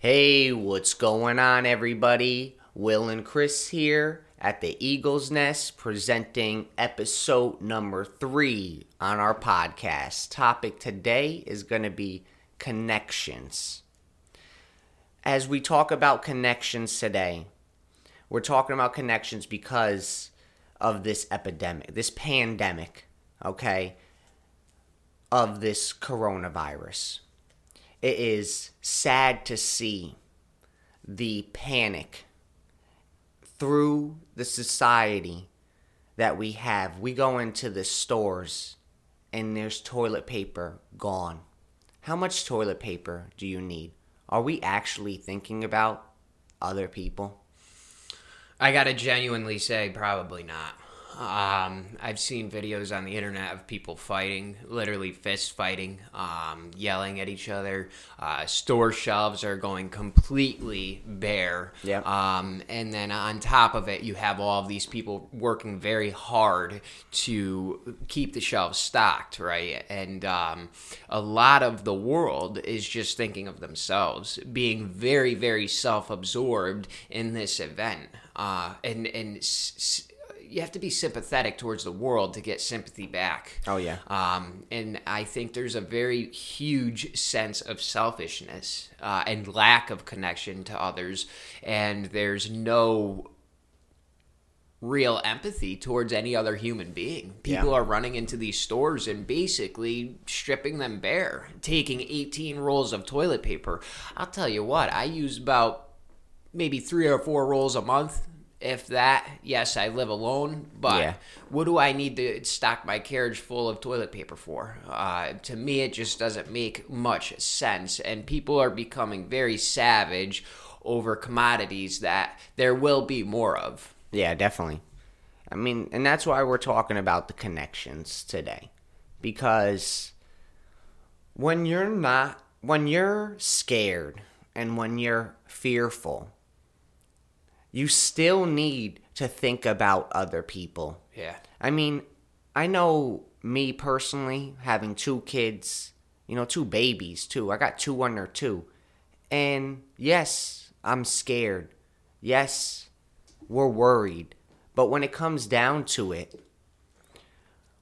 Hey, what's going on, everybody? Will and Chris here at the Eagle's Nest presenting episode number three on our podcast. Topic today is going to be connections. As we talk about connections today, we're talking about connections because of this epidemic, this pandemic, okay, of this coronavirus. It is sad to see the panic through the society that we have. We go into the stores and there's toilet paper gone. How much toilet paper do you need? Are we actually thinking about other people? I gotta genuinely say, probably not. Um, I've seen videos on the internet of people fighting, literally fist fighting, um, yelling at each other. Uh, store shelves are going completely bare. Yep. Um, and then on top of it, you have all of these people working very hard to keep the shelves stocked, right? And um, a lot of the world is just thinking of themselves, being very, very self absorbed in this event. Uh, and and s- you have to be sympathetic towards the world to get sympathy back. Oh, yeah. Um, and I think there's a very huge sense of selfishness uh, and lack of connection to others, and there's no real empathy towards any other human being. People Yeah. are running into these stores and basically stripping them bare, taking 18 rolls of toilet paper. I'll tell you what, I use about maybe three or four rolls a month. If that, yes, I live alone, but Yeah. what do I need to stock my carriage full of toilet paper for? Uh, to me, it just doesn't make much sense. And people are becoming very savage over commodities that there will be more of. Yeah, definitely. I mean, and that's why we're talking about the connections today. Because when you're not, when you're scared and when you're fearful, you still need to think about other people. Yeah. I mean, I know me personally having two kids, you know, two babies too. I got two under two. And yes, I'm scared. Yes, we're worried. But when it comes down to it,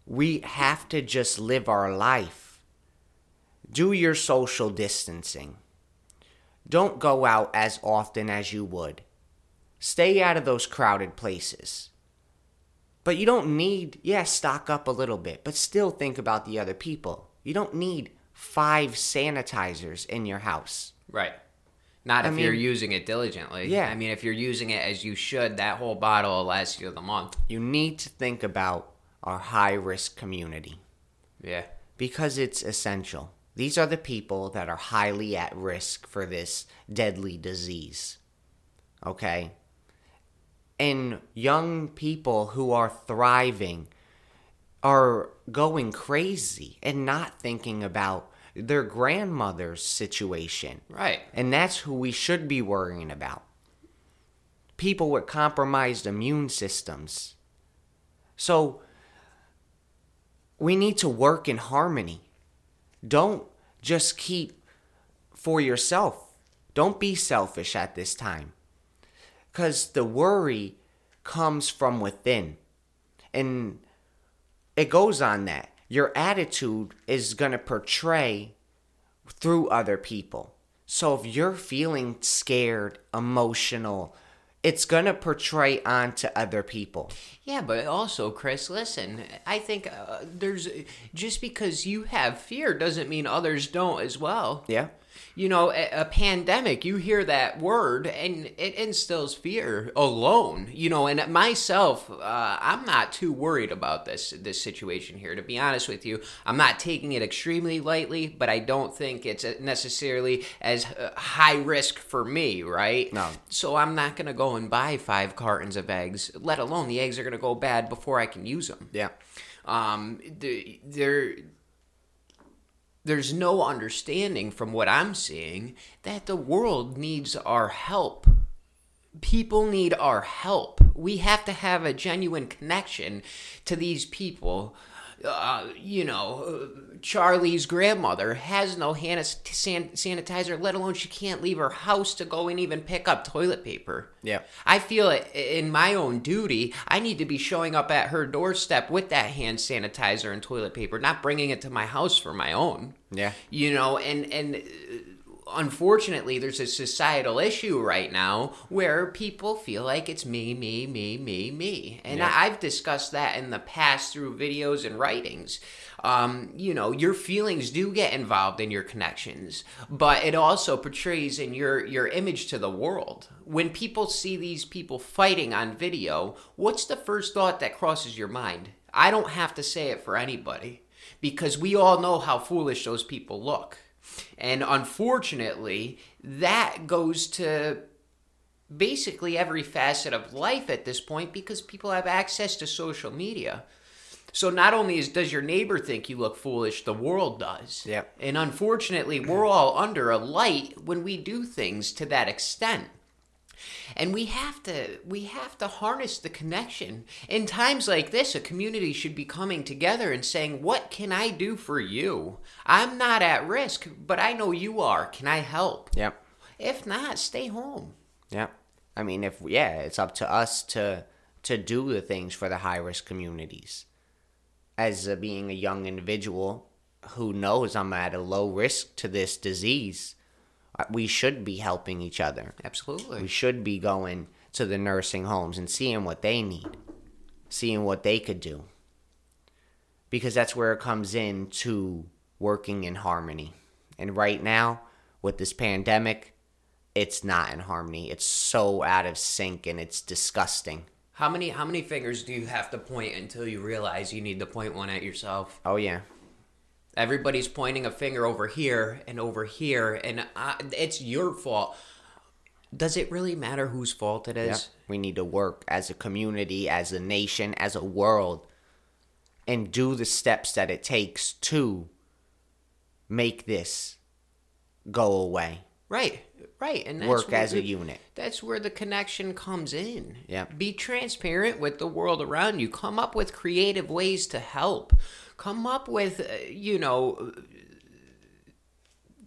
we have to just live our life. Do your social distancing. Don't go out as often as you would. Stay out of those crowded places. But you don't need, yeah, stock up a little bit, but still think about the other people. You don't need five sanitizers in your house. Right. Not I if you're using it diligently. Yeah. I mean, if you're using it as you should, that whole bottle will last you the month. You need to think about our high risk community Yeah. because it's essential. These are the people that are highly at risk for this deadly disease. Okay? And young people who are thriving are going crazy and not thinking about their grandmother's situation. Right. And that's who we should be worrying about. People with compromised immune systems. So we need to work in harmony. Don't just keep for yourself. Don't be selfish at this time. Because the worry comes from within. And it goes on that. Your attitude is going to portray through other people. So if you're feeling scared, emotional, it's going to portray onto other people. Yeah, but also, Chris, listen, I think uh, there's just because you have fear doesn't mean others don't as well. Yeah. You know, a, a pandemic, you hear that word and it instills fear alone. You know, and myself, uh, I'm not too worried about this this situation here. To be honest with you, I'm not taking it extremely lightly, but I don't think it's necessarily as uh, high risk for me, right? No. So I'm not gonna go and buy five cartons of eggs. Let alone the eggs are gonna go bad before I can use them. Yeah. Um, the, there, there's no understanding from what I'm seeing that the world needs our help. People need our help. We have to have a genuine connection to these people uh, you know, Charlie's grandmother has no hand san- sanitizer, let alone she can't leave her house to go and even pick up toilet paper. Yeah. I feel it in my own duty. I need to be showing up at her doorstep with that hand sanitizer and toilet paper, not bringing it to my house for my own. Yeah. You know, and and unfortunately, there's a societal issue right now where people feel like it's me, me, me, me, me. And Yeah. I've discussed that in the past through videos and writings. Um, you know, your feelings do get involved in your connections, but it also portrays in your your image to the world. When people see these people fighting on video, what's the first thought that crosses your mind? I don't have to say it for anybody because we all know how foolish those people look. And unfortunately, that goes to basically every facet of life at this point because people have access to social media. So not only is does your neighbor think you look foolish, the world does. Yep. And unfortunately, we're all under a light when we do things to that extent. And we have to we have to harness the connection. In times like this, a community should be coming together and saying, "What can I do for you? I'm not at risk, but I know you are. Can I help?" Yep. If not, stay home. Yep. I mean, if yeah, it's up to us to to do the things for the high risk communities. As uh, being a young individual who knows I'm at a low risk to this disease, we should be helping each other. Absolutely. We should be going to the nursing homes and seeing what they need, seeing what they could do. Because that's where it comes in to working in harmony. And right now, with this pandemic, it's not in harmony. It's so out of sync and it's disgusting. How many how many fingers do you have to point until you realize you need to point one at yourself? Oh, yeah. Everybody's pointing a finger over here and over here, and I, it's your fault. Does it really matter whose fault it is Yeah. We need to work as a community, as a nation, as a world, and do the steps that it takes to make this go away. Right, right, and that's Work as a unit. That's where the connection comes in. Yeah. Be transparent with the world around you. Come up with creative ways to help. Come up with, uh, you know,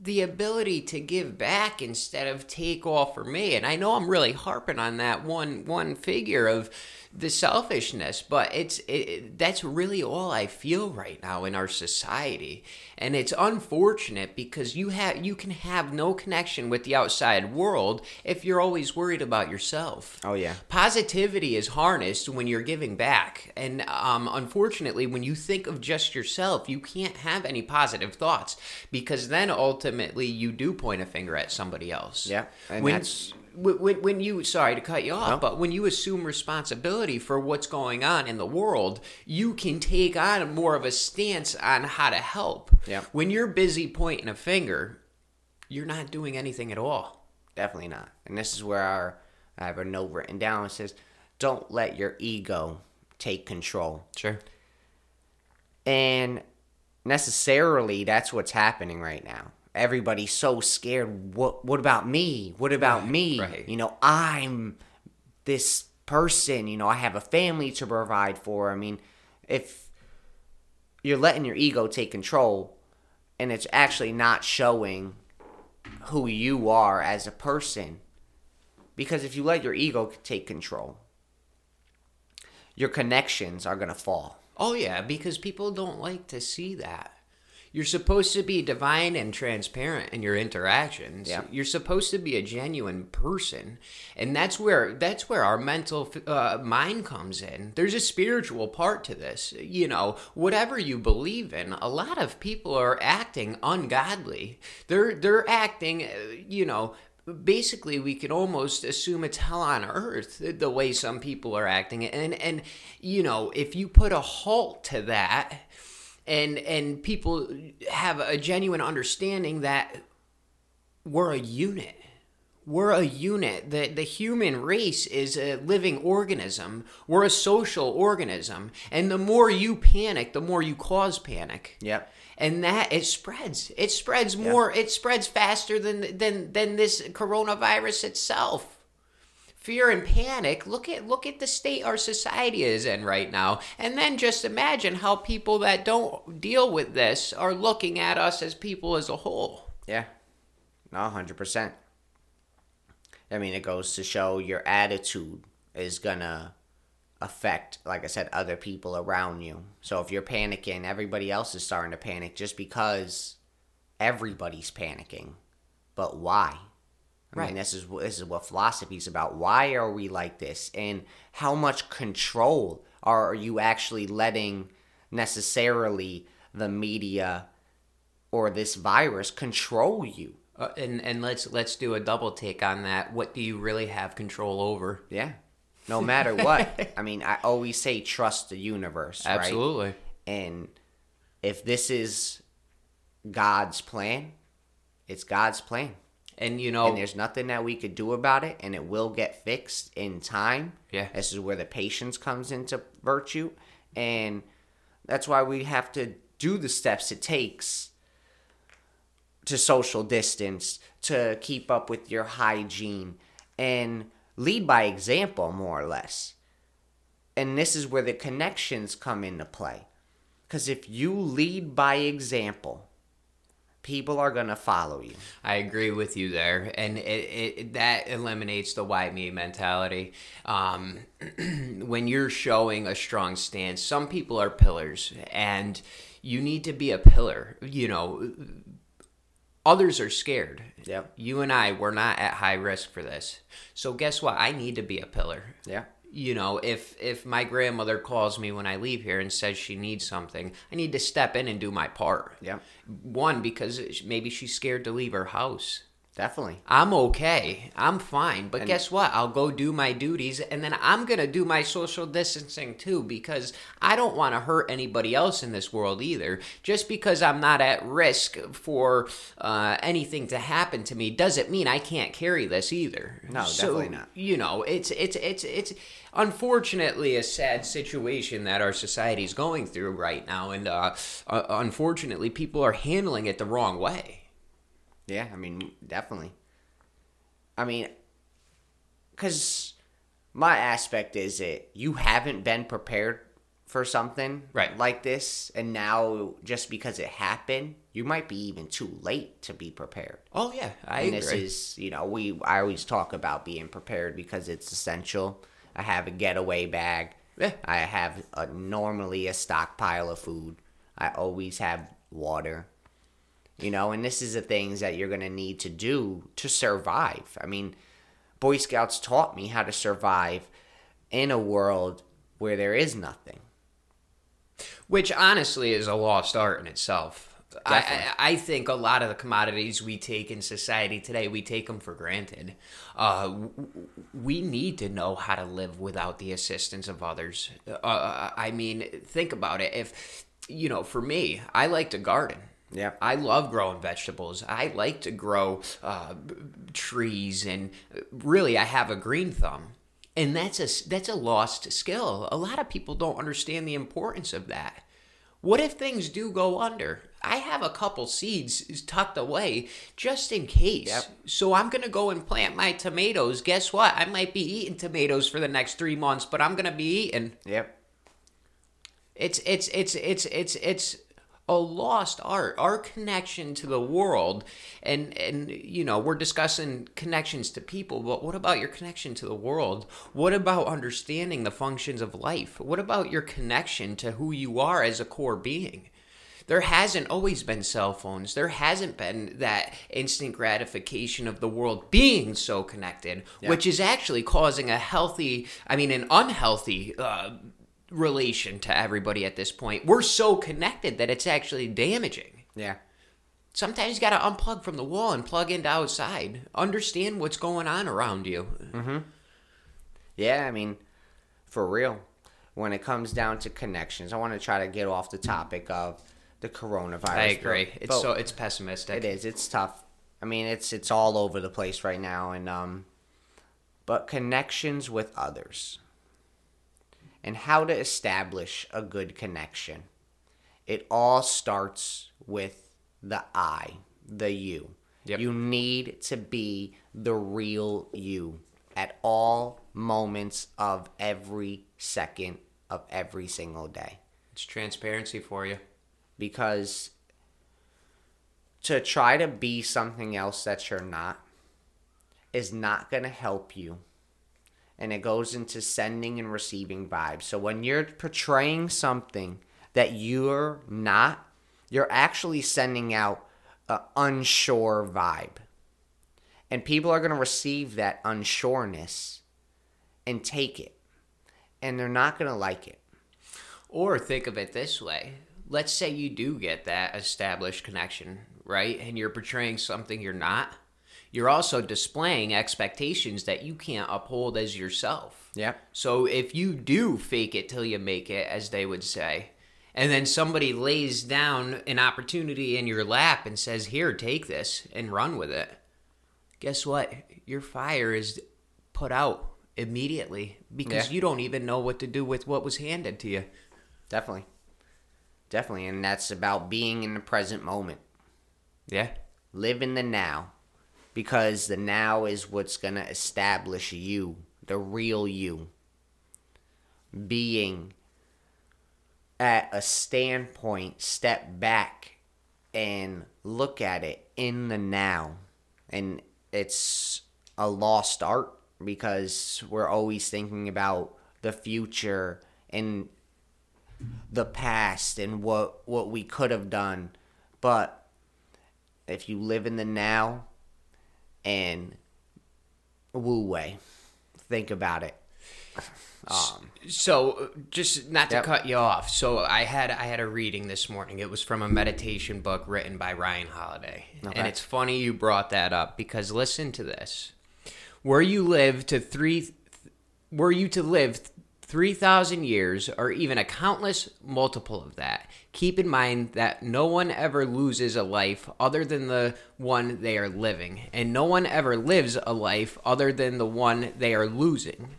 the ability to give back instead of take all for me. And I know I'm really harping on that one one figure of the selfishness, but it's it, that's really all I feel right now in our society. And it's unfortunate because you have you can have no connection with the outside world if you're always worried about yourself. Oh, yeah. Positivity is harnessed when you're giving back. And um, unfortunately, when you think of just yourself, you can't have any positive thoughts because then ultimately you do point a finger at somebody else. Yeah, and when, that's- when, when- when you, sorry to cut you off, No. but when you assume responsibility for what's going on in the world, you can take on more of a stance on how to help. Yeah. When you're busy pointing a finger, you're not doing anything at all. Definitely not. And this is where our I have a note written down. It says, "Don't let your ego take control." Sure. And necessarily, that's what's happening right now. Everybody's so scared. What? What about me? What about Right, me? right. You know, I'm this person. You know, I have a family to provide for. I mean, if you're letting your ego take control, and it's actually not showing who you are as a person, because if you let your ego take control, your connections are gonna fall. Oh yeah, because people don't like to see that. You're supposed to be divine and transparent in your interactions. Yeah. You're supposed to be a genuine person, and that's where that's where our mental uh, mind comes in. There's a spiritual part to this. You know, whatever you believe in, a lot of people are acting ungodly. They're they're acting, uh, you know, basically we could almost assume it's hell on earth the way some people are acting and and you know if you put a halt to that and and people have a genuine understanding that we're a unit. We're a unit. The the human race is a living organism. We're a social organism. And the more you panic the more you cause panic. Yep. and that it spreads. It spreads more it spreads faster than than than this coronavirus itself fear and panic look at look at the state our society is in right now and then just imagine how people that don't deal with this are looking at us as people as a whole Yeah. No, 100%. I mean, it goes to show your attitude is to affect, like I said, other people around you. So if you're panicking, everybody else is starting to panic just because everybody's panicking. But why? I Right. mean, this is this is what philosophy is about. Why are we like this, and how much control are you actually letting necessarily the media or this virus control you? uh, and and let's let's do a double take on that what do you really have control over Yeah, no matter what. I mean, I always say trust the universe, right? absolutely And if this is God's plan, it's God's plan. And you know and there's nothing that we could do about it and it will get fixed in time. Yeah. this is where the patience comes into virtue. And that's why we have to do the steps it takes to social distance to keep up with your hygiene and lead by example more or less. And this is where the connections come into play. Because if you lead by example people are going to follow you I agree with you there, and it, it that eliminates the why me mentality. Um, when you're showing a strong stance, some people are pillars, and you need to be a pillar. You know, others are scared. Yeah, You and I, we're not at high risk for this. So guess what? I need to be a pillar. yeah you know if if my grandmother calls me when i leave here and says she needs something i need to step in and do my part Yeah. one because maybe she's scared to leave her house Definitely. i'm okay. I'm fine. But guess what? I'll go do my duties and then i'm gonna do my social distancing too because i don't want to hurt anybody else in this world either. Just because i'm not at risk for uh, anything to happen to me doesn't mean i can't carry this either. No, definitely not. you know it's it's it's it's unfortunately a sad situation that our society is going through right now and uh, uh, unfortunately people are handling it the wrong way Yeah, I mean, definitely. I mean, because my aspect is it you haven't been prepared for something Right. like this, and now just because it happened, you might be even too late to be prepared. oh yeah i and agree this is, you know, we I always talk about being prepared because it's essential. I have a getaway bag. Yeah. I have a, normally a stockpile of food. I always have water. You know, and this is the things that you're going to need to do to survive. I mean, Boy Scouts taught me how to survive in a world where there is nothing. which honestly is a lost art in itself. I, I, think a lot of the commodities we take in society today, we take them for granted. Uh, we need to know how to live without the assistance of others. Uh, I mean, think about it. If, you know, for me, I like to garden. Yeah. I love growing vegetables. I like to grow uh, trees, and uh, really, I have a green thumb, and that's a that's a lost skill. A lot of people don't understand the importance of that. What if things do go under? I have a couple seeds tucked away just in case. Yep. So I'm gonna go and plant my tomatoes. Guess what? I might be eating tomatoes for the next three months, but I'm gonna be eating. Yep. It's it's it's it's it's it's a lost art. Our connection to the world, and and you know we're discussing connections to people, but what about your connection to the world? What about understanding the functions of life? What about your connection to who you are as a core being? There hasn't always been cell phones. There hasn't been that instant gratification of the world being so connected, which is actually causing a healthy, I mean, an unhealthy uh, relation to everybody at this point. We're so connected that it's actually damaging. Yeah. Sometimes you got to unplug from the wall and plug into outside. Understand what's going on around you. Yeah, I mean, for real. When it comes down to connections, I want to try to get off the topic of the coronavirus. I agree. but- It's but so it's pessimistic. it is. It's tough. I mean, it's it's all over the place right now, and um, but connections with others, and how to establish a good connection. It all starts with the I, the you. Yep. You need to be the real you at all moments of every second of every single day. It's transparency for you. Because to try to be something else that you're not is not going to help you. And it goes into sending and receiving vibes. So when you're portraying something that you're not, you're actually sending out an unsure vibe. And people are going to receive that unsureness and take it. And they're not going to like it. Or think of it this way. Let's say you do get that established connection, right? And you're portraying something you're not. You're also displaying expectations that you can't uphold as yourself. Yeah. So if you do fake it till you make it, as they would say, and then somebody lays down an opportunity in your lap and says, Here, take this and run with it, guess what? Your fire is put out immediately because Yeah. you don't even know what to do with what was handed to you. Definitely. Definitely. And that's about being in the present moment. Yeah. Live in the now. Because the now is what's going to establish you, the real you. Being at a standpoint, step back and look at it in the now. And it's a lost art because we're always thinking about the future and the past and what what we could have done but if you live in the now and wu wei think about it um So, just not to Yep. cut you off. So, I had I had a reading this morning. It was from a meditation book written by Ryan Holiday. Okay. And it's funny you brought that up because listen to this. Were you live to 3 were you to live 3000 years or even a countless multiple of that, keep in mind that no one ever loses a life other than the one they are living, and no one ever lives a life other than the one they are losing.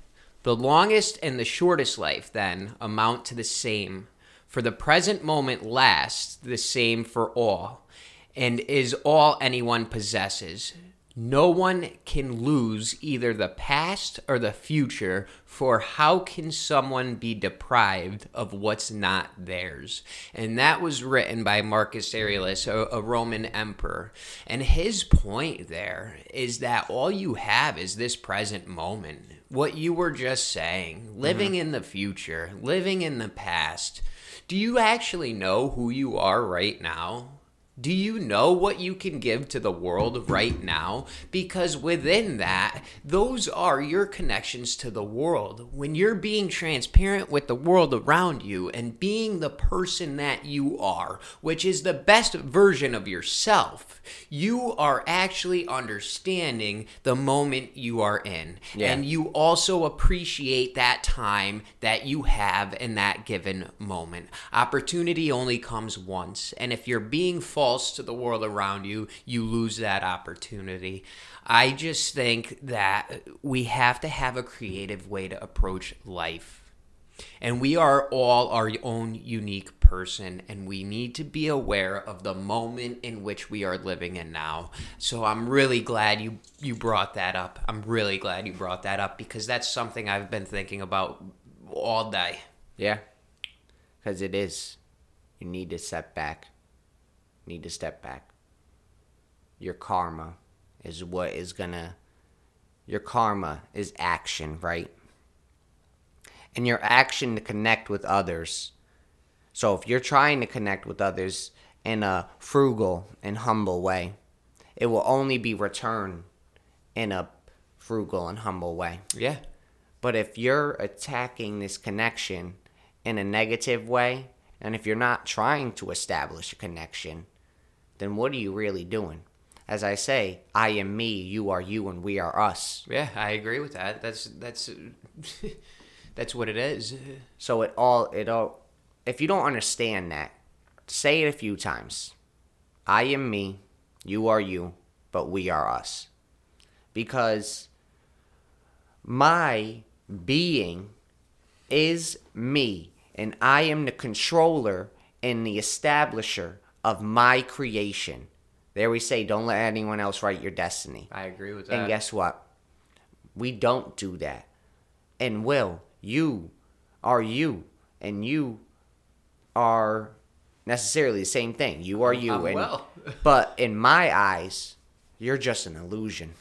The longest and the shortest life, then, amount to the same. For the present moment lasts the same for all, and is all anyone possesses. No one can lose either the past or the future, for how can someone be deprived of what's not theirs? And that was written by Marcus Aurelius, a, a Roman emperor. And his point there is that all you have is this present moment. What you were just saying, living mm-hmm. in the future, living in the past. Do you actually know who you are right now? Do you know what you can give to the world right now? Because within that, those are your connections to the world. When you're being transparent with the world around you and being the person that you are, which is the best version of yourself, you are actually understanding the moment you are in. Yeah. And you also appreciate that time that you have in that given moment. Opportunity only comes once, and if you're being false to the world around you, you lose that opportunity. I just think that we have to have a creative way to approach life. And we are all our own unique person, and we need to be aware of the moment in which we are living in now. So I'm really glad you you brought that up. I'm really glad you brought that up because that's something I've been thinking about all day. yeah because it is you need to step back need to step back. Your karma is what is gonna your karma is action right? And your action to connect with others. So if you're trying to connect with others in a frugal and humble way it will only be returned in a frugal and humble way. Yeah. but if you're attacking this connection in a negative way, and if you're not trying to establish a connection, then what are you really doing? As I say, I am me, you are you, and we are us. Yeah, I agree with that. That's that's that's what it is. So it all it all if you don't understand that, say it a few times. I am me, you are you, but we are us. Because my being is me, and I am the controller and the establisher of my creation. There we say, don't let anyone else write your destiny. I agree with that. And guess what? We don't do that. And Will, you are you, and you are necessarily the same thing. You are you, I'm and Will. but in my eyes, you're just an illusion.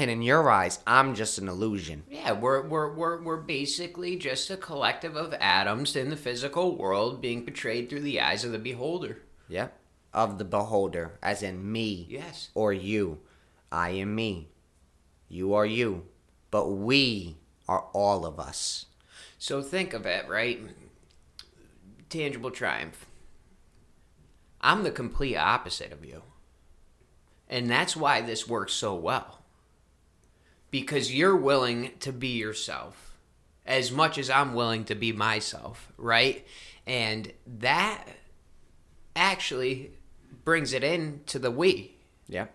And in your eyes, I'm just an illusion. Yeah, we're, we're, we're, we're basically just a collective of atoms in the physical world being portrayed through the eyes of the beholder. Yeah. Of the beholder, as in me. Yes. Or you. I am me. You are you. But we are all of us. So think of it, right? Tangible triumph. I'm the complete opposite of you. And that's why this works so well. Because you're willing to be yourself as much as I'm willing to be myself, right? And that actually brings it in to the we. Yeah.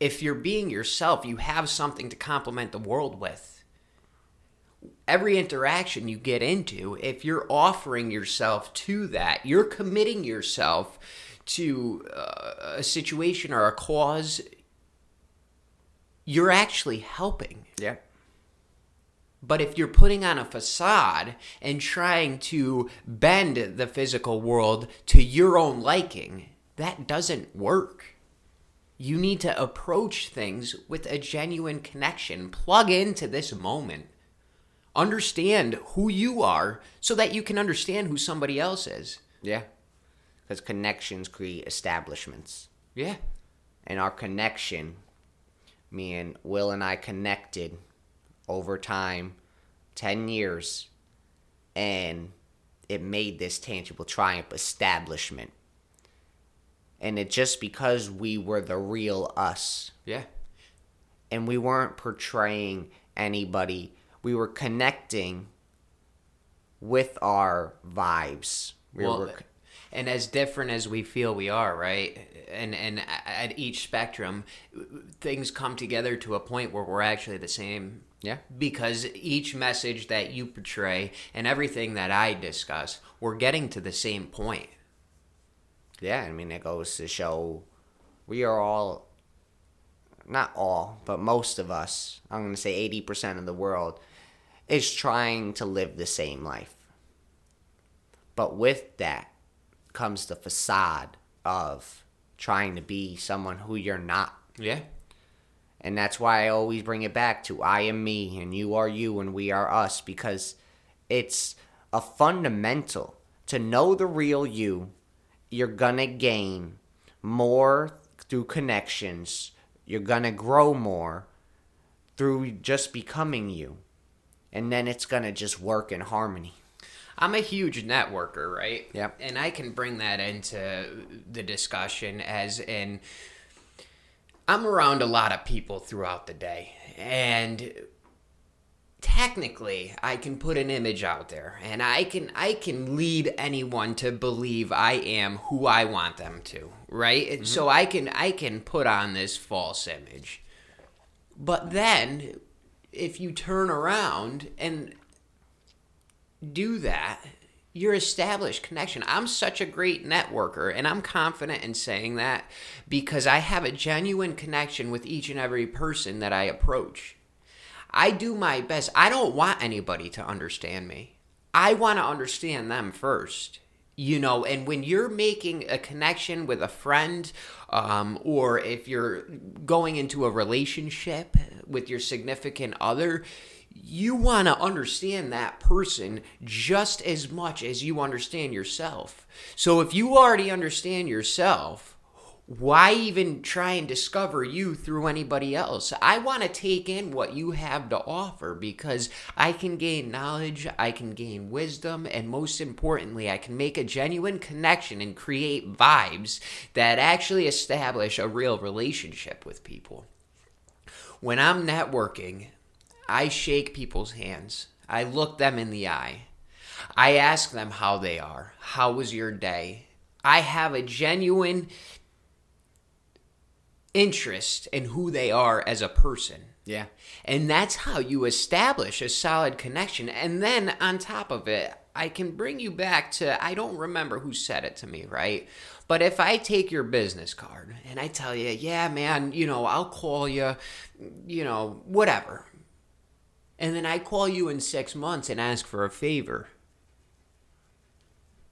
If you're being yourself, you have something to complement the world with every interaction you get into, if you're offering yourself to that, you're committing yourself to uh, a situation or a cause, you're actually helping. Yeah. But if you're putting on a facade and trying to bend the physical world to your own liking, that doesn't work. You need to approach things with a genuine connection. Plug into this moment understand who you are so that you can understand who somebody else is. Yeah. Because connections create establishments. Yeah. And our connection, me and Will and I connected over time, 10 years, and it made this tangible triumph establishment. And it just because we were the real us. Yeah. And we weren't portraying anybody we were connecting with our vibes. We well, were, and as different as we feel we are, right? And and at each spectrum, things come together to a point where we're actually the same. Yeah. Because each message that you portray and everything that I discuss, we're getting to the same point. Yeah, I mean it goes to show we are all not all, but most of us, I'm going to say 80% of the world is trying to live the same life. But with that comes the facade of trying to be someone who you're not. Yeah. And that's why I always bring it back to I am me and you are you and we are us because it's a fundamental to know the real you. You're going to gain more through connections. You're going to grow more through just becoming you and then it's gonna just work in harmony. I'm a huge networker, right? Yep. And I can bring that into the discussion as in I'm around a lot of people throughout the day and technically I can put an image out there and I can I can lead anyone to believe I am who I want them to, right? Mm-hmm. So I can I can put on this false image. But then if you turn around and do that, your established connection. I'm such a great networker, and I'm confident in saying that because I have a genuine connection with each and every person that I approach. I do my best. I don't want anybody to understand me. I want to understand them first you know and when you're making a connection with a friend um, or if you're going into a relationship with your significant other you want to understand that person just as much as you understand yourself so if you already understand yourself why even try and discover you through anybody else? I want to take in what you have to offer because I can gain knowledge, I can gain wisdom, and most importantly, I can make a genuine connection and create vibes that actually establish a real relationship with people. When I'm networking, I shake people's hands, I look them in the eye, I ask them how they are, how was your day? I have a genuine interest in who they are as a person. Yeah. And that's how you establish a solid connection. And then on top of it, I can bring you back to I don't remember who said it to me, right? But if I take your business card and I tell you, yeah, man, you know, I'll call you, you know, whatever. And then I call you in six months and ask for a favor.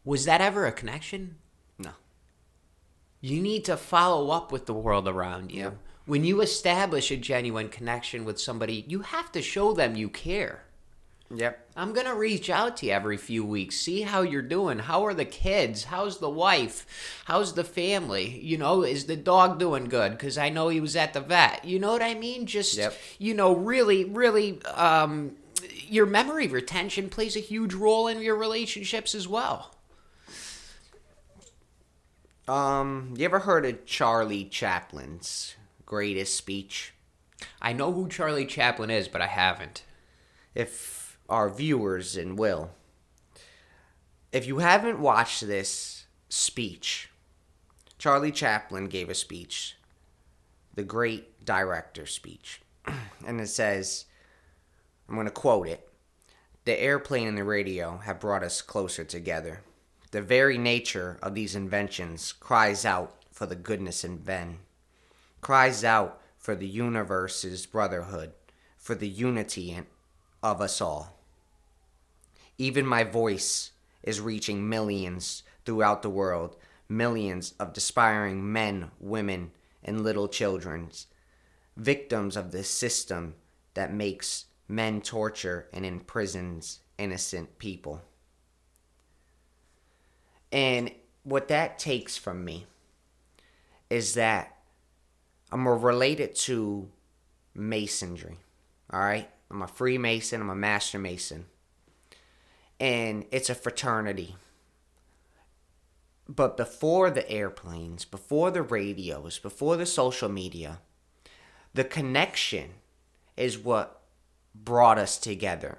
Was that ever a connection? No. You need to follow up with the world around you. When you establish a genuine connection with somebody, you have to show them you care. Yep. I'm going to reach out to you every few weeks, see how you're doing. How are the kids? How's the wife? How's the family? You know, is the dog doing good? Because I know he was at the vet. You know what I mean? Just, Yep. you know, really, really, um, your memory retention plays a huge role in your relationships as well. Um, you ever heard of Charlie Chaplin's greatest speech? I know who Charlie Chaplin is, but I haven't. If our viewers and will, if you haven't watched this speech, Charlie Chaplin gave a speech, the great dictator speech. and it says, I'm going to quote it The airplane and the radio have brought us closer together. The very nature of these inventions cries out for the goodness in men, cries out for the universe's brotherhood, for the unity of us all. Even my voice is reaching millions throughout the world, millions of aspiring men, women, and little children, victims of this system that makes men torture and imprisons innocent people. And what that takes from me is that I'm related to masonry. All right? I'm a Freemason, I'm a Master Mason. And it's a fraternity. But before the airplanes, before the radios, before the social media, the connection is what brought us together.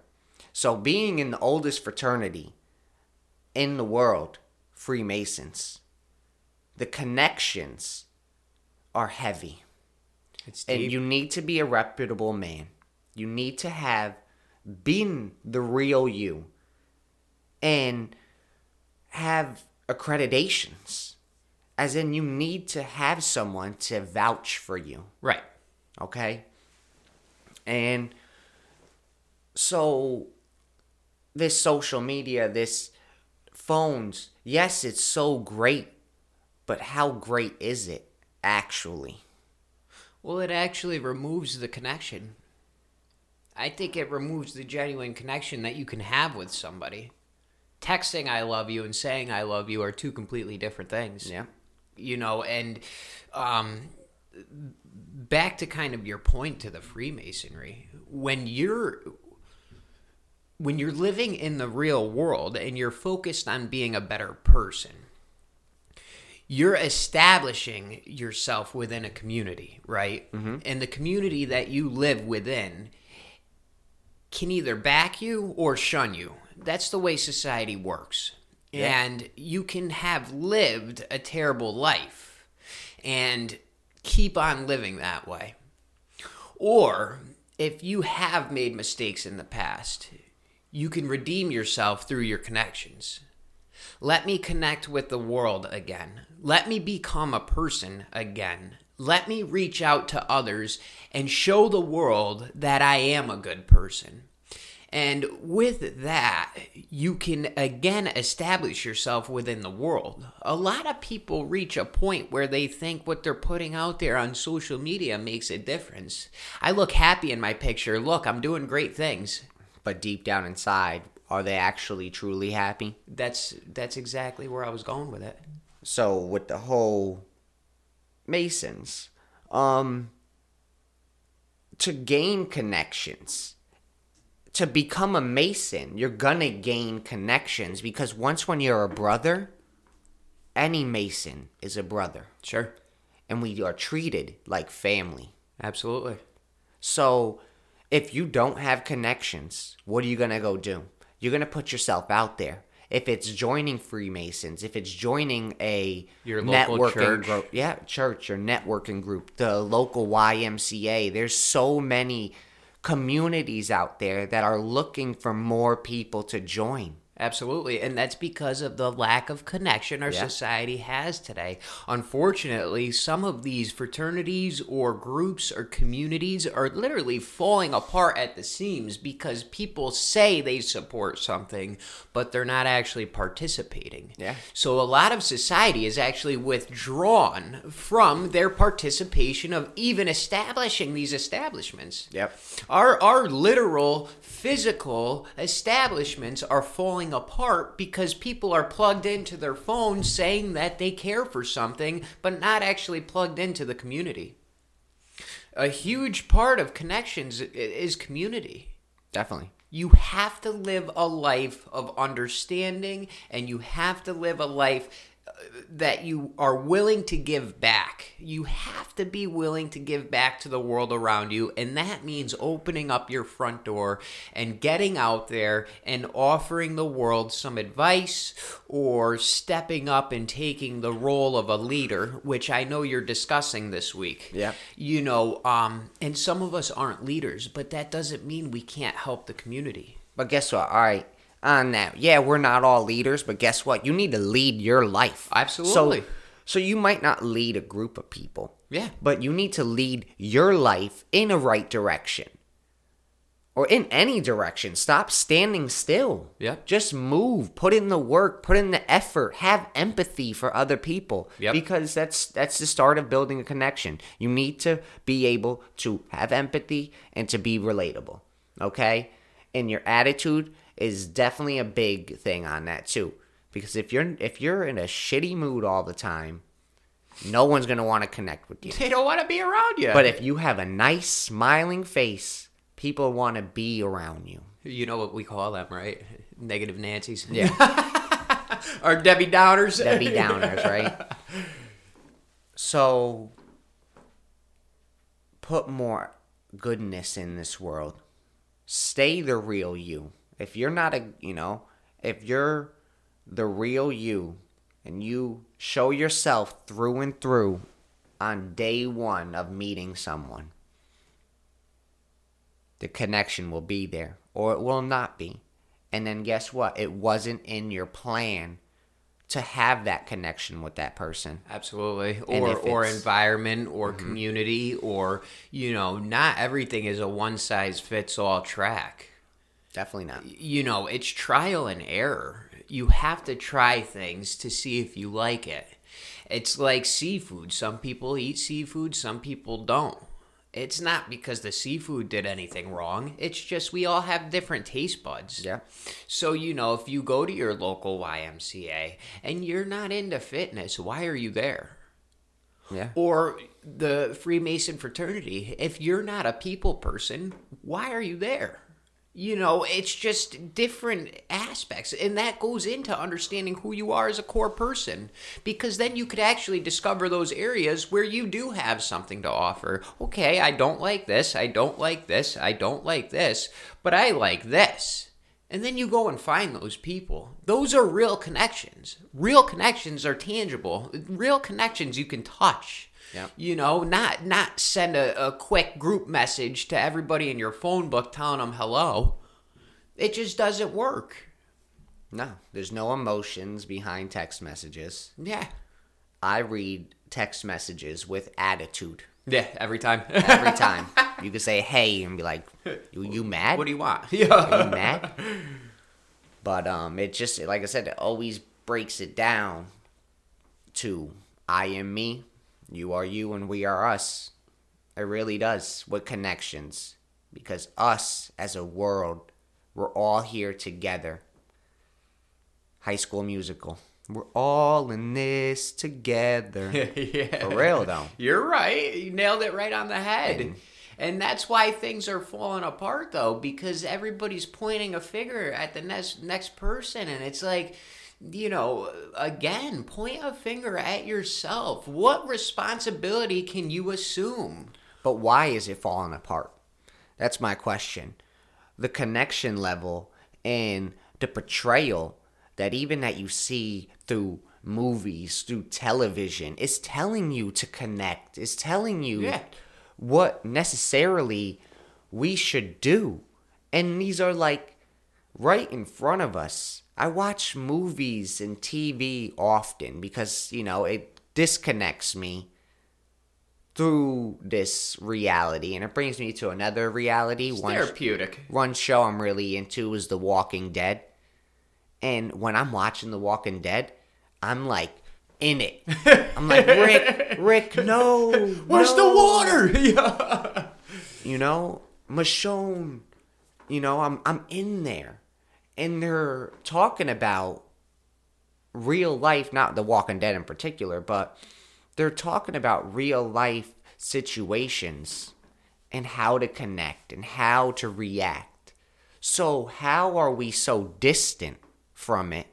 So, being in the oldest fraternity in the world, Freemasons, the connections are heavy. It's And you need to be a reputable man. You need to have been the real you and have accreditations. As in, you need to have someone to vouch for you right. okay? And so this social media, this phones, yes, it's so great, but how great is it actually? Well, it actually removes the connection. I think it removes the genuine connection that you can have with somebody. Texting I love you and saying I love you are two completely different things. Yeah. You know, and um back to kind of your point to the Freemasonry. When you're when you're living in the real world and you're focused on being a better person, you're establishing yourself within a community, right? And the community that you live within can either back you or shun you. That's the way society works. Yeah. And you can have lived a terrible life and keep on living that way. Or if you have made mistakes in the past, you can redeem yourself through your connections. Let me connect with the world again. Let me become a person again. Let me reach out to others and show the world that I am a good person. And with that, you can again establish yourself within the world. A lot of people reach a point where they think what they're putting out there on social media makes a difference. I look happy in my picture. Look, I'm doing great things. But deep down inside, are they actually truly happy? That's that's exactly where I was going with it. So with the whole Masons, um to gain connections, to become a Mason, you're gonna gain connections because once when you're a brother, any Mason is a brother. Sure. And we are treated like family. Absolutely. So if you don't have connections, what are you to go do? You're to put yourself out there. If it's joining Freemasons, if it's joining a Your local church. group, yeah, church or networking group, the local YMCA, there's so many communities out there that are looking for more people to join. Absolutely. And that's because of the lack of connection our Yeah. society has today. Unfortunately, some of these fraternities or groups or communities are literally falling apart at the seams because people say they support something, but they're not actually participating. Yeah. So a lot of society is actually withdrawn from their participation of even establishing these establishments. Yep. Our our literal physical establishments are falling apart because people are plugged into their phones saying that they care for something but not actually plugged into the community. A huge part of connections is community. Definitely. You have to live a life of understanding and you have to live a life that you are willing to give back. You have to be willing to give back to the world around you, and that means opening up your front door and getting out there and offering the world some advice or stepping up and taking the role of a leader, which I know you're discussing this week. Yeah. You know, um, and some of us aren't leaders, but that doesn't mean we can't help the community. But guess what? All right. On that, yeah, we're not all leaders, but guess what? You need to lead your life. Absolutely. So, so you might not lead a group of people. Yeah. But you need to lead your life in a right direction. Or in any direction. Stop standing still. Yeah. Just move. Put in the work. Put in the effort. Have empathy for other people. Yep. Because that's that's the start of building a connection. You need to be able to have empathy and to be relatable. Okay? And your attitude is definitely a big thing on that too. Because if you're if you're in a shitty mood all the time, no one's gonna want to connect with you. They don't want to be around you. But if you have a nice smiling face, people want to be around you. you know what we call them, right? Negative Nancy's. Yeah. or Debbie Downers. Debbie Downers, right? So put more goodness in this world. Stay the real you. If you're not a, you know, if you're the real you and you show yourself through and through on day one of meeting someone, the connection will be there or it will not be. And then guess what? It wasn't in your plan to have that connection with that person. Absolutely. And Or or environment or mm-hmm. community or you know, not everything is a one size fits all track. Definitely not. You know, it's trial and error. You have to try things to see if you like it. It's like seafood. Some people eat seafood, some people don't. It's not because the seafood did anything wrong. It's just we all have different taste buds. Yeah. So, you know, if you go to your local YMCA and you're not into fitness, why are you there? Yeah. Or the Freemason fraternity, if you're not a people person, why are you there? You know, it's just different aspects. And that goes into understanding who you are as a core person. Because then you could actually discover those areas where you do have something to offer. Okay, I don't like this. I don't like this. I don't like this. But I like this. And then you go and find those people. Those are real connections. Real connections are tangible. Real connections you can touch. Yep. You know, not not send a, a quick group message to everybody in your phone book telling them hello. It just doesn't work. No, there's no emotions behind text messages. Yeah. I read text messages with attitude Yeah, every time. every time. you can say hey and be like, "You, you mad? what do you want? Are Yeah. you mad?" But um, it just like I said, it always breaks it down to I am me, you are you, and we are us. It really does with connections because us as a world, we're all here together. High School Musical. We're all in this together. yeah. For real though. You're right. You nailed it right on the head. And- And that's why things are falling apart, though, because everybody's pointing a finger at the next next person, and it's like, you know, again, point a finger at yourself. What responsibility can you assume? But why is it falling apart? That's my question. The connection level and the portrayal that even that you see through movies, through television, is telling you to connect. Is telling you Yeah. what necessarily we should do. And these are like right in front of us. I watch movies and TV often because, you know, it disconnects me through this reality and it brings me to another reality. It's One, therapeutic. one show I'm really into is The Walking Dead. And when I'm watching The Walking Dead, I'm like in it. I'm like, Rick, Rick, no. Where's no." the water? yeah. you know michonne you know i'm i'm in there and they're talking about real life not the walking dead in particular but they're talking about real life situations and how to connect and how to react. So how are we so distant from it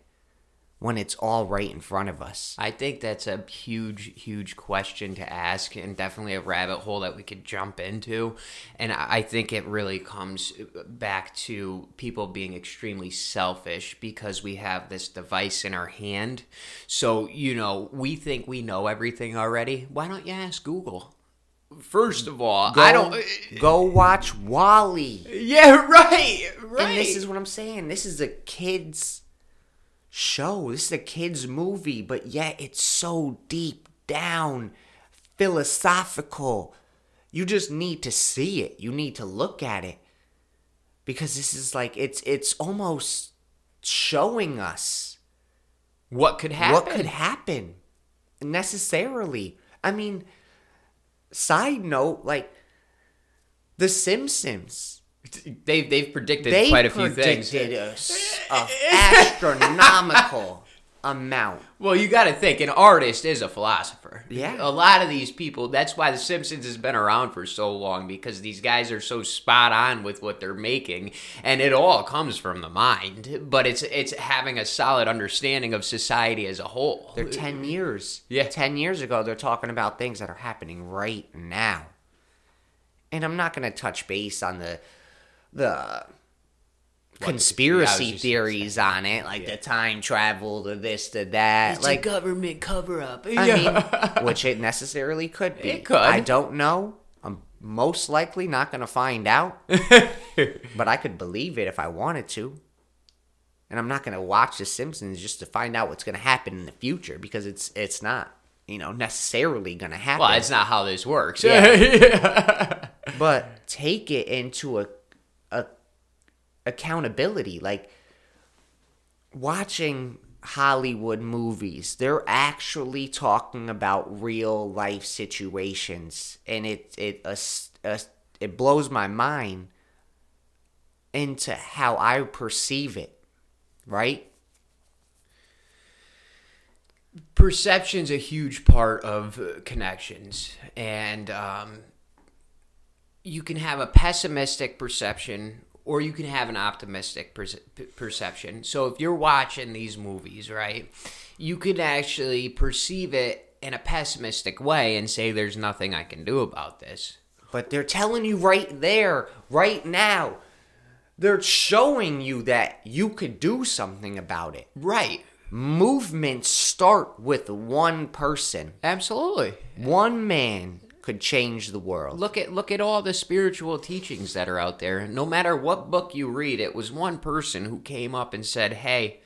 when it's all right in front of us I think that's a huge, huge question to ask, and definitely a rabbit hole that we could jump into. And I think it really comes back to people being extremely selfish because we have this device in our hand. So, you know, we think we know everything already. Why don't you ask Google? First of all, go, I don't. go watch WALL-E Yeah, right, right. And this is what I'm saying. This is a kid's show. This is a kid's movie, but yet it's so deep down philosophical. You just need to see it. You need to look at it. Because this is like it's it's almost showing us what could happen. what could happen necessarily. I mean, side note, like The Simpsons. They've they've predicted They quite a few things. They predicted a s- a astronomical amount. Well, you got to think an artist is a philosopher. Yeah. A lot of these people, that's why The Simpsons has been around for so long because these guys are so spot on with what they're making and it all comes from the mind, but it's it's having a solid understanding of society as a whole. They're 10 years. Yeah. 10 years ago, they're talking about things that are happening right now. And I'm not going to touch base on the the conspiracy yeah, I was just- theories on it, like the time travel, the this, the that. like, government cover up. I mean, which it necessarily could be. It could. I don't know. I'm most likely not going to find out, but I could believe it if I wanted to. And I'm not going to watch The Simpsons just to find out what's going to happen in the future because it's it's not you know necessarily going to happen. well, it's not how this works. Yeah. but take it into a, a accountability like watching hollywood movies they're actually talking about real life situations and it it it blows my mind into how i perceive it right? Perception's a huge part of uh, connections and um, you can have a pessimistic perception or you can have an optimistic perce- perception. So if you're watching these movies right you could actually perceive it in a pessimistic way and say there's nothing i can do about this. But they're telling you right there right now they're showing you that you could do something about it. Right. Movements start with one person. absolutely. One man could change the world. look at look at all the spiritual teachings that are out there. No matter what book you read it was one person who came up and said hey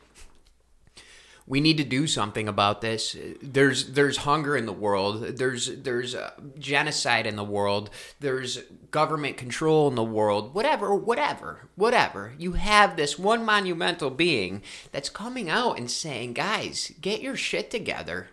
we need to do something about this. There's there's hunger in the world. There's there's uh, genocide in the world. There's government control in the world. Whatever whatever whatever. You have this one monumental being that's coming out and saying guys get your shit together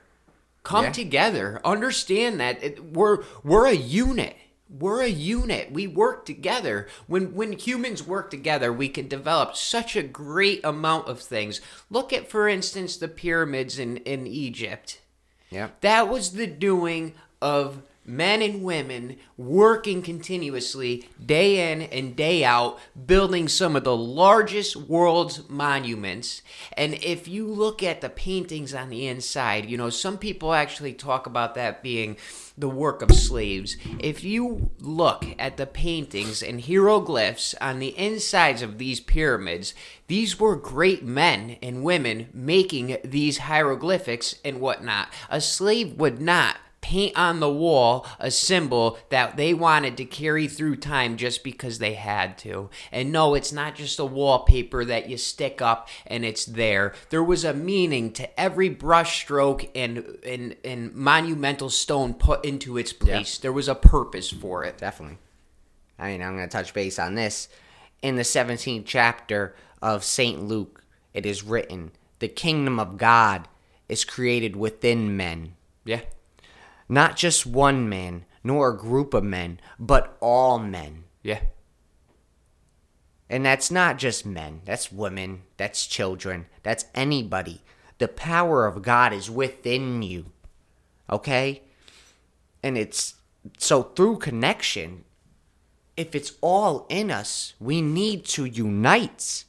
come Yeah. together. Understand that it, we're we're a unit. We're a unit. We work together. When when humans work together we can develop such a great amount of things. Look at for instance the pyramids in in egypt. Yeah. that was the doing of men and women working continuously day in and day out building some of the largest world's monuments. And if you look at the paintings on the inside you know some people actually talk about that being the work of slaves. If you look at the paintings and hieroglyphs on the insides of these pyramids these were great men and women making these hieroglyphics and whatnot. A slave would not paint on the wall a symbol that they wanted to carry through time just because they had to. And no, it's not just a wallpaper that you stick up and it's there. There was a meaning to every brush stroke and and, and monumental stone put into its place. There was a purpose for it. Definitely. I mean, I'm going to touch base on this. In the 17th chapter of St. Luke, it is written, The kingdom of God is created within men. Yeah. Not just one man, nor a group of men, but all men. Yeah. And that's not just men, that's women, that's children, that's anybody. The power of God is within you. Okay? And it's so through connection, if it's all in us, we need to unite.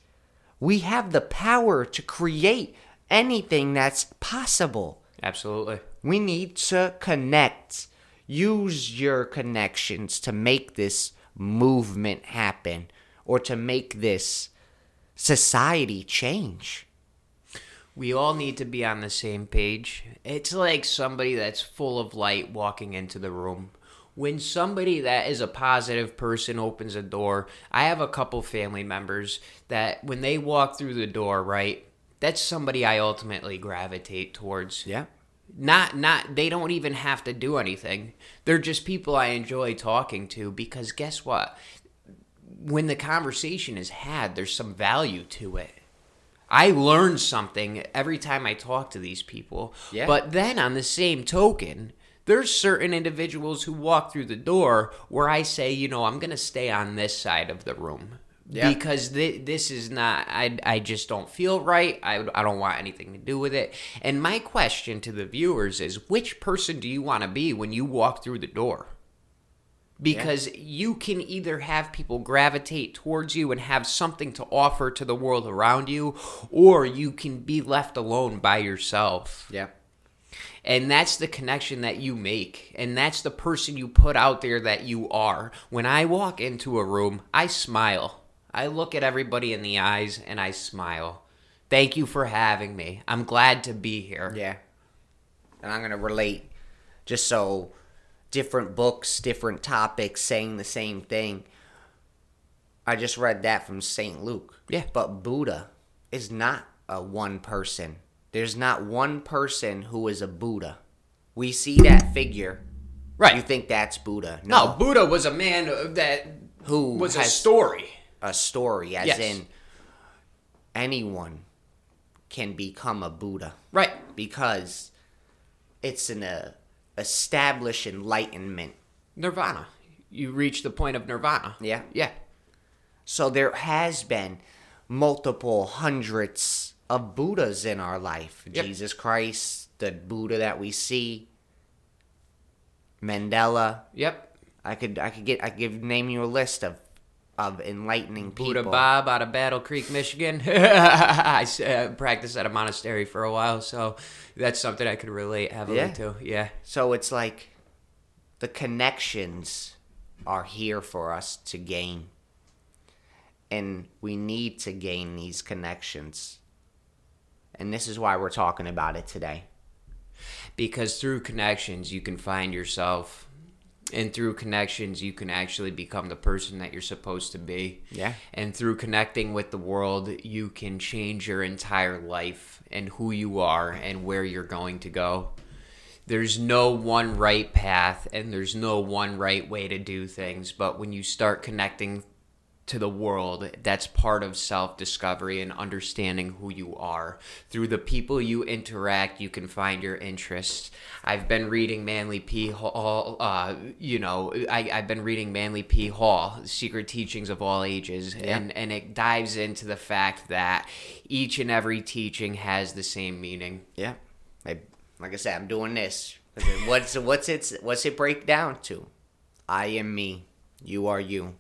We have the power to create anything that's possible. Absolutely. We need to connect. Use your connections to make this movement happen or to make this society change. We all need to be on the same page. It's like somebody that's full of light walking into the room. When somebody that is a positive person opens a door, I have a couple family members that when they walk through the door, right, that's somebody I ultimately gravitate towards. Yeah. Not not they don't even have to do anything. They're just people I enjoy talking to because guess what? When the conversation is had, there's some value to it. I learn something every time I talk to these people. Yeah. But then on the same token, there's certain individuals who walk through the door where I say, you know, I'm going to stay on this side of the room. Yeah. Because th- this is not, I, I just don't feel right. I, I don't want anything to do with it. And my question to the viewers is which person do you want to be when you walk through the door? Because you can either have people gravitate towards you and have something to offer to the world around you, or you can be left alone by yourself. Yeah. And that's the connection that you make. And that's the person you put out there that you are. When I walk into a room, I smile. I look at everybody in the eyes and I smile. Thank you for having me. I'm glad to be here. Yeah. And I'm going to relate just so different books, different topics saying the same thing. I just read that from St. Luke. Yeah. But Buddha is not a one person. There's not one person who is a Buddha. We see that figure. Right. You think that's Buddha. No, Buddha was a man that Who was a story. A story, as Yes. in anyone can become a Buddha. Right. because it's an uh, established enlightenment. Nirvana. You reach the point of nirvana. Yeah. Yeah. So there has been multiple hundreds of Buddhas in our life. Yep. Jesus Christ, the Buddha that we see, Mandela. Yep. I could I could get I could name you a list of of enlightening people. Buddha Bob out of Battle Creek, Michigan. I uh, practiced at a monastery for a while, so that's something I could relate heavily Yeah. to. Yeah. So it's like the connections are here for us to gain. And we need to gain these connections. And this is why we're talking about it today. because through connections you can find yourself and through connections you can actually become the person that you're supposed to be. Yeah. and through connecting with the world you can change your entire life and who you are and where you're going to go. There's no one right path and there's no one right way to do things. But when you start connecting to the world that's part of self-discovery and understanding who you are. Through the people you interact you can find your interests. I've been reading manly p. Hall uh, you know I, i've been reading manly p. Hall secret teachings of all ages and and it dives into the fact that each and every teaching has the same meaning. Yeah. I, like I said, I'm doing this. What's what's it what's it break down to? I am me, you are you,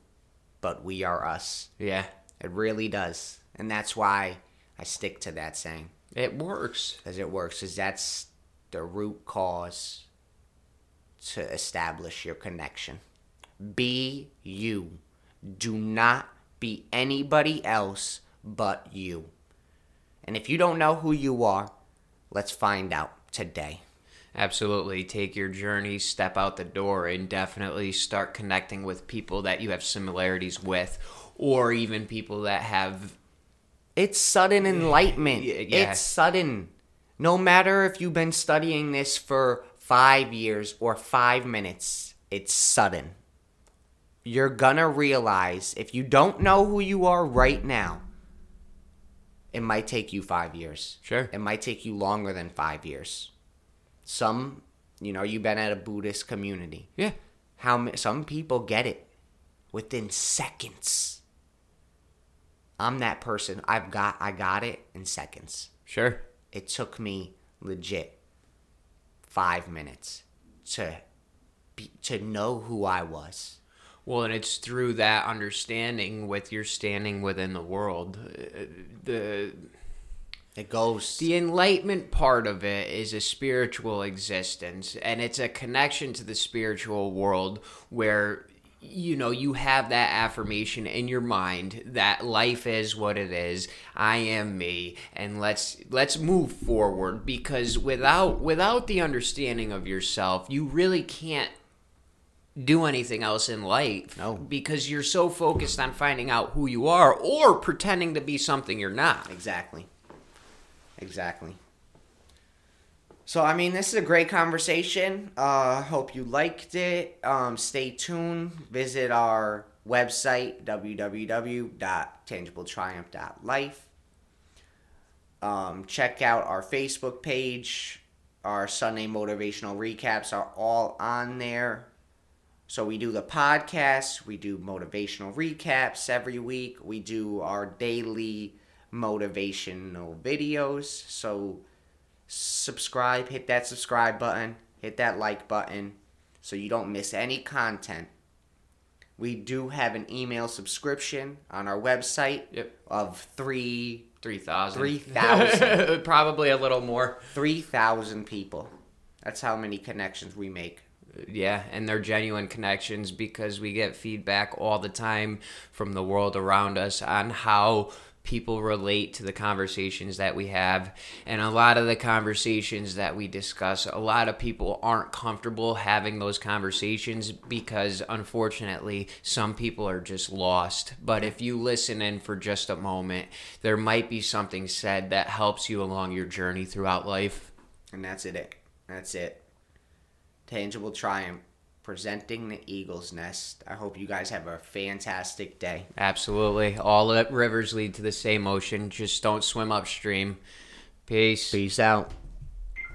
but we are us. yeah It really does. And that's why I stick to that saying. it works as it works is that's the root cause to establish your connection. Be you. Do not be anybody else but you. And if you don't know who you are, let's find out today. Absolutely. Take your journey, step out the door, and definitely start connecting with people that you have similarities with, or even people that have. It's sudden enlightenment. Yeah. It's sudden. No matter if you've been studying this for five years or five minutes, it's sudden. You're gonna realize if you don't know who you are right now, it might take you five years. Sure. It might take you longer than five years. Some, you know, you've been at a Buddhist community. Yeah. How some people get it within seconds. I'm that person. I've got I got it in seconds. Sure. It took me legit 5 minutes to be, to know who I was. Well, and it's through that understanding with your standing within the world. Uh, The It goes the enlightenment part of it is a spiritual existence and it's a connection to the spiritual world where you know you have that affirmation in your mind that life is what it is i am me and let's let's move forward because without without the understanding of yourself you really can't do anything else in life No. because you're so focused on finding out who you are or pretending to be something you're not Exactly. Exactly. So I mean, this is a great conversation. Uh, hope you liked it. Um, stay tuned. Visit our website www.tangibletriumph.life. Um, check out our Facebook page. Our Sunday motivational recaps are all on there. So we do the podcast, we do motivational recaps every week, we do our daily motivational videos. So subscribe, hit that subscribe button, hit that like button so you don't miss any content. We do have an email subscription on our website Yep. of three 3000 3,000. probably a little more three thousand people. That's how many connections we make. Yeah, and they're genuine connections because we get feedback all the time from the world around us on how people relate to the conversations that we have. And a lot of the conversations that we discuss, a lot of people aren't comfortable having those conversations because unfortunately, some people are just lost. But if you listen in for just a moment, there might be something said that helps you along your journey throughout life. And that's it. That's it. Tangible Triumph presenting the Eagle's Nest. I hope you guys have a fantastic day. Absolutely. All the rivers lead to the same ocean. Just don't swim upstream. Peace. Peace out.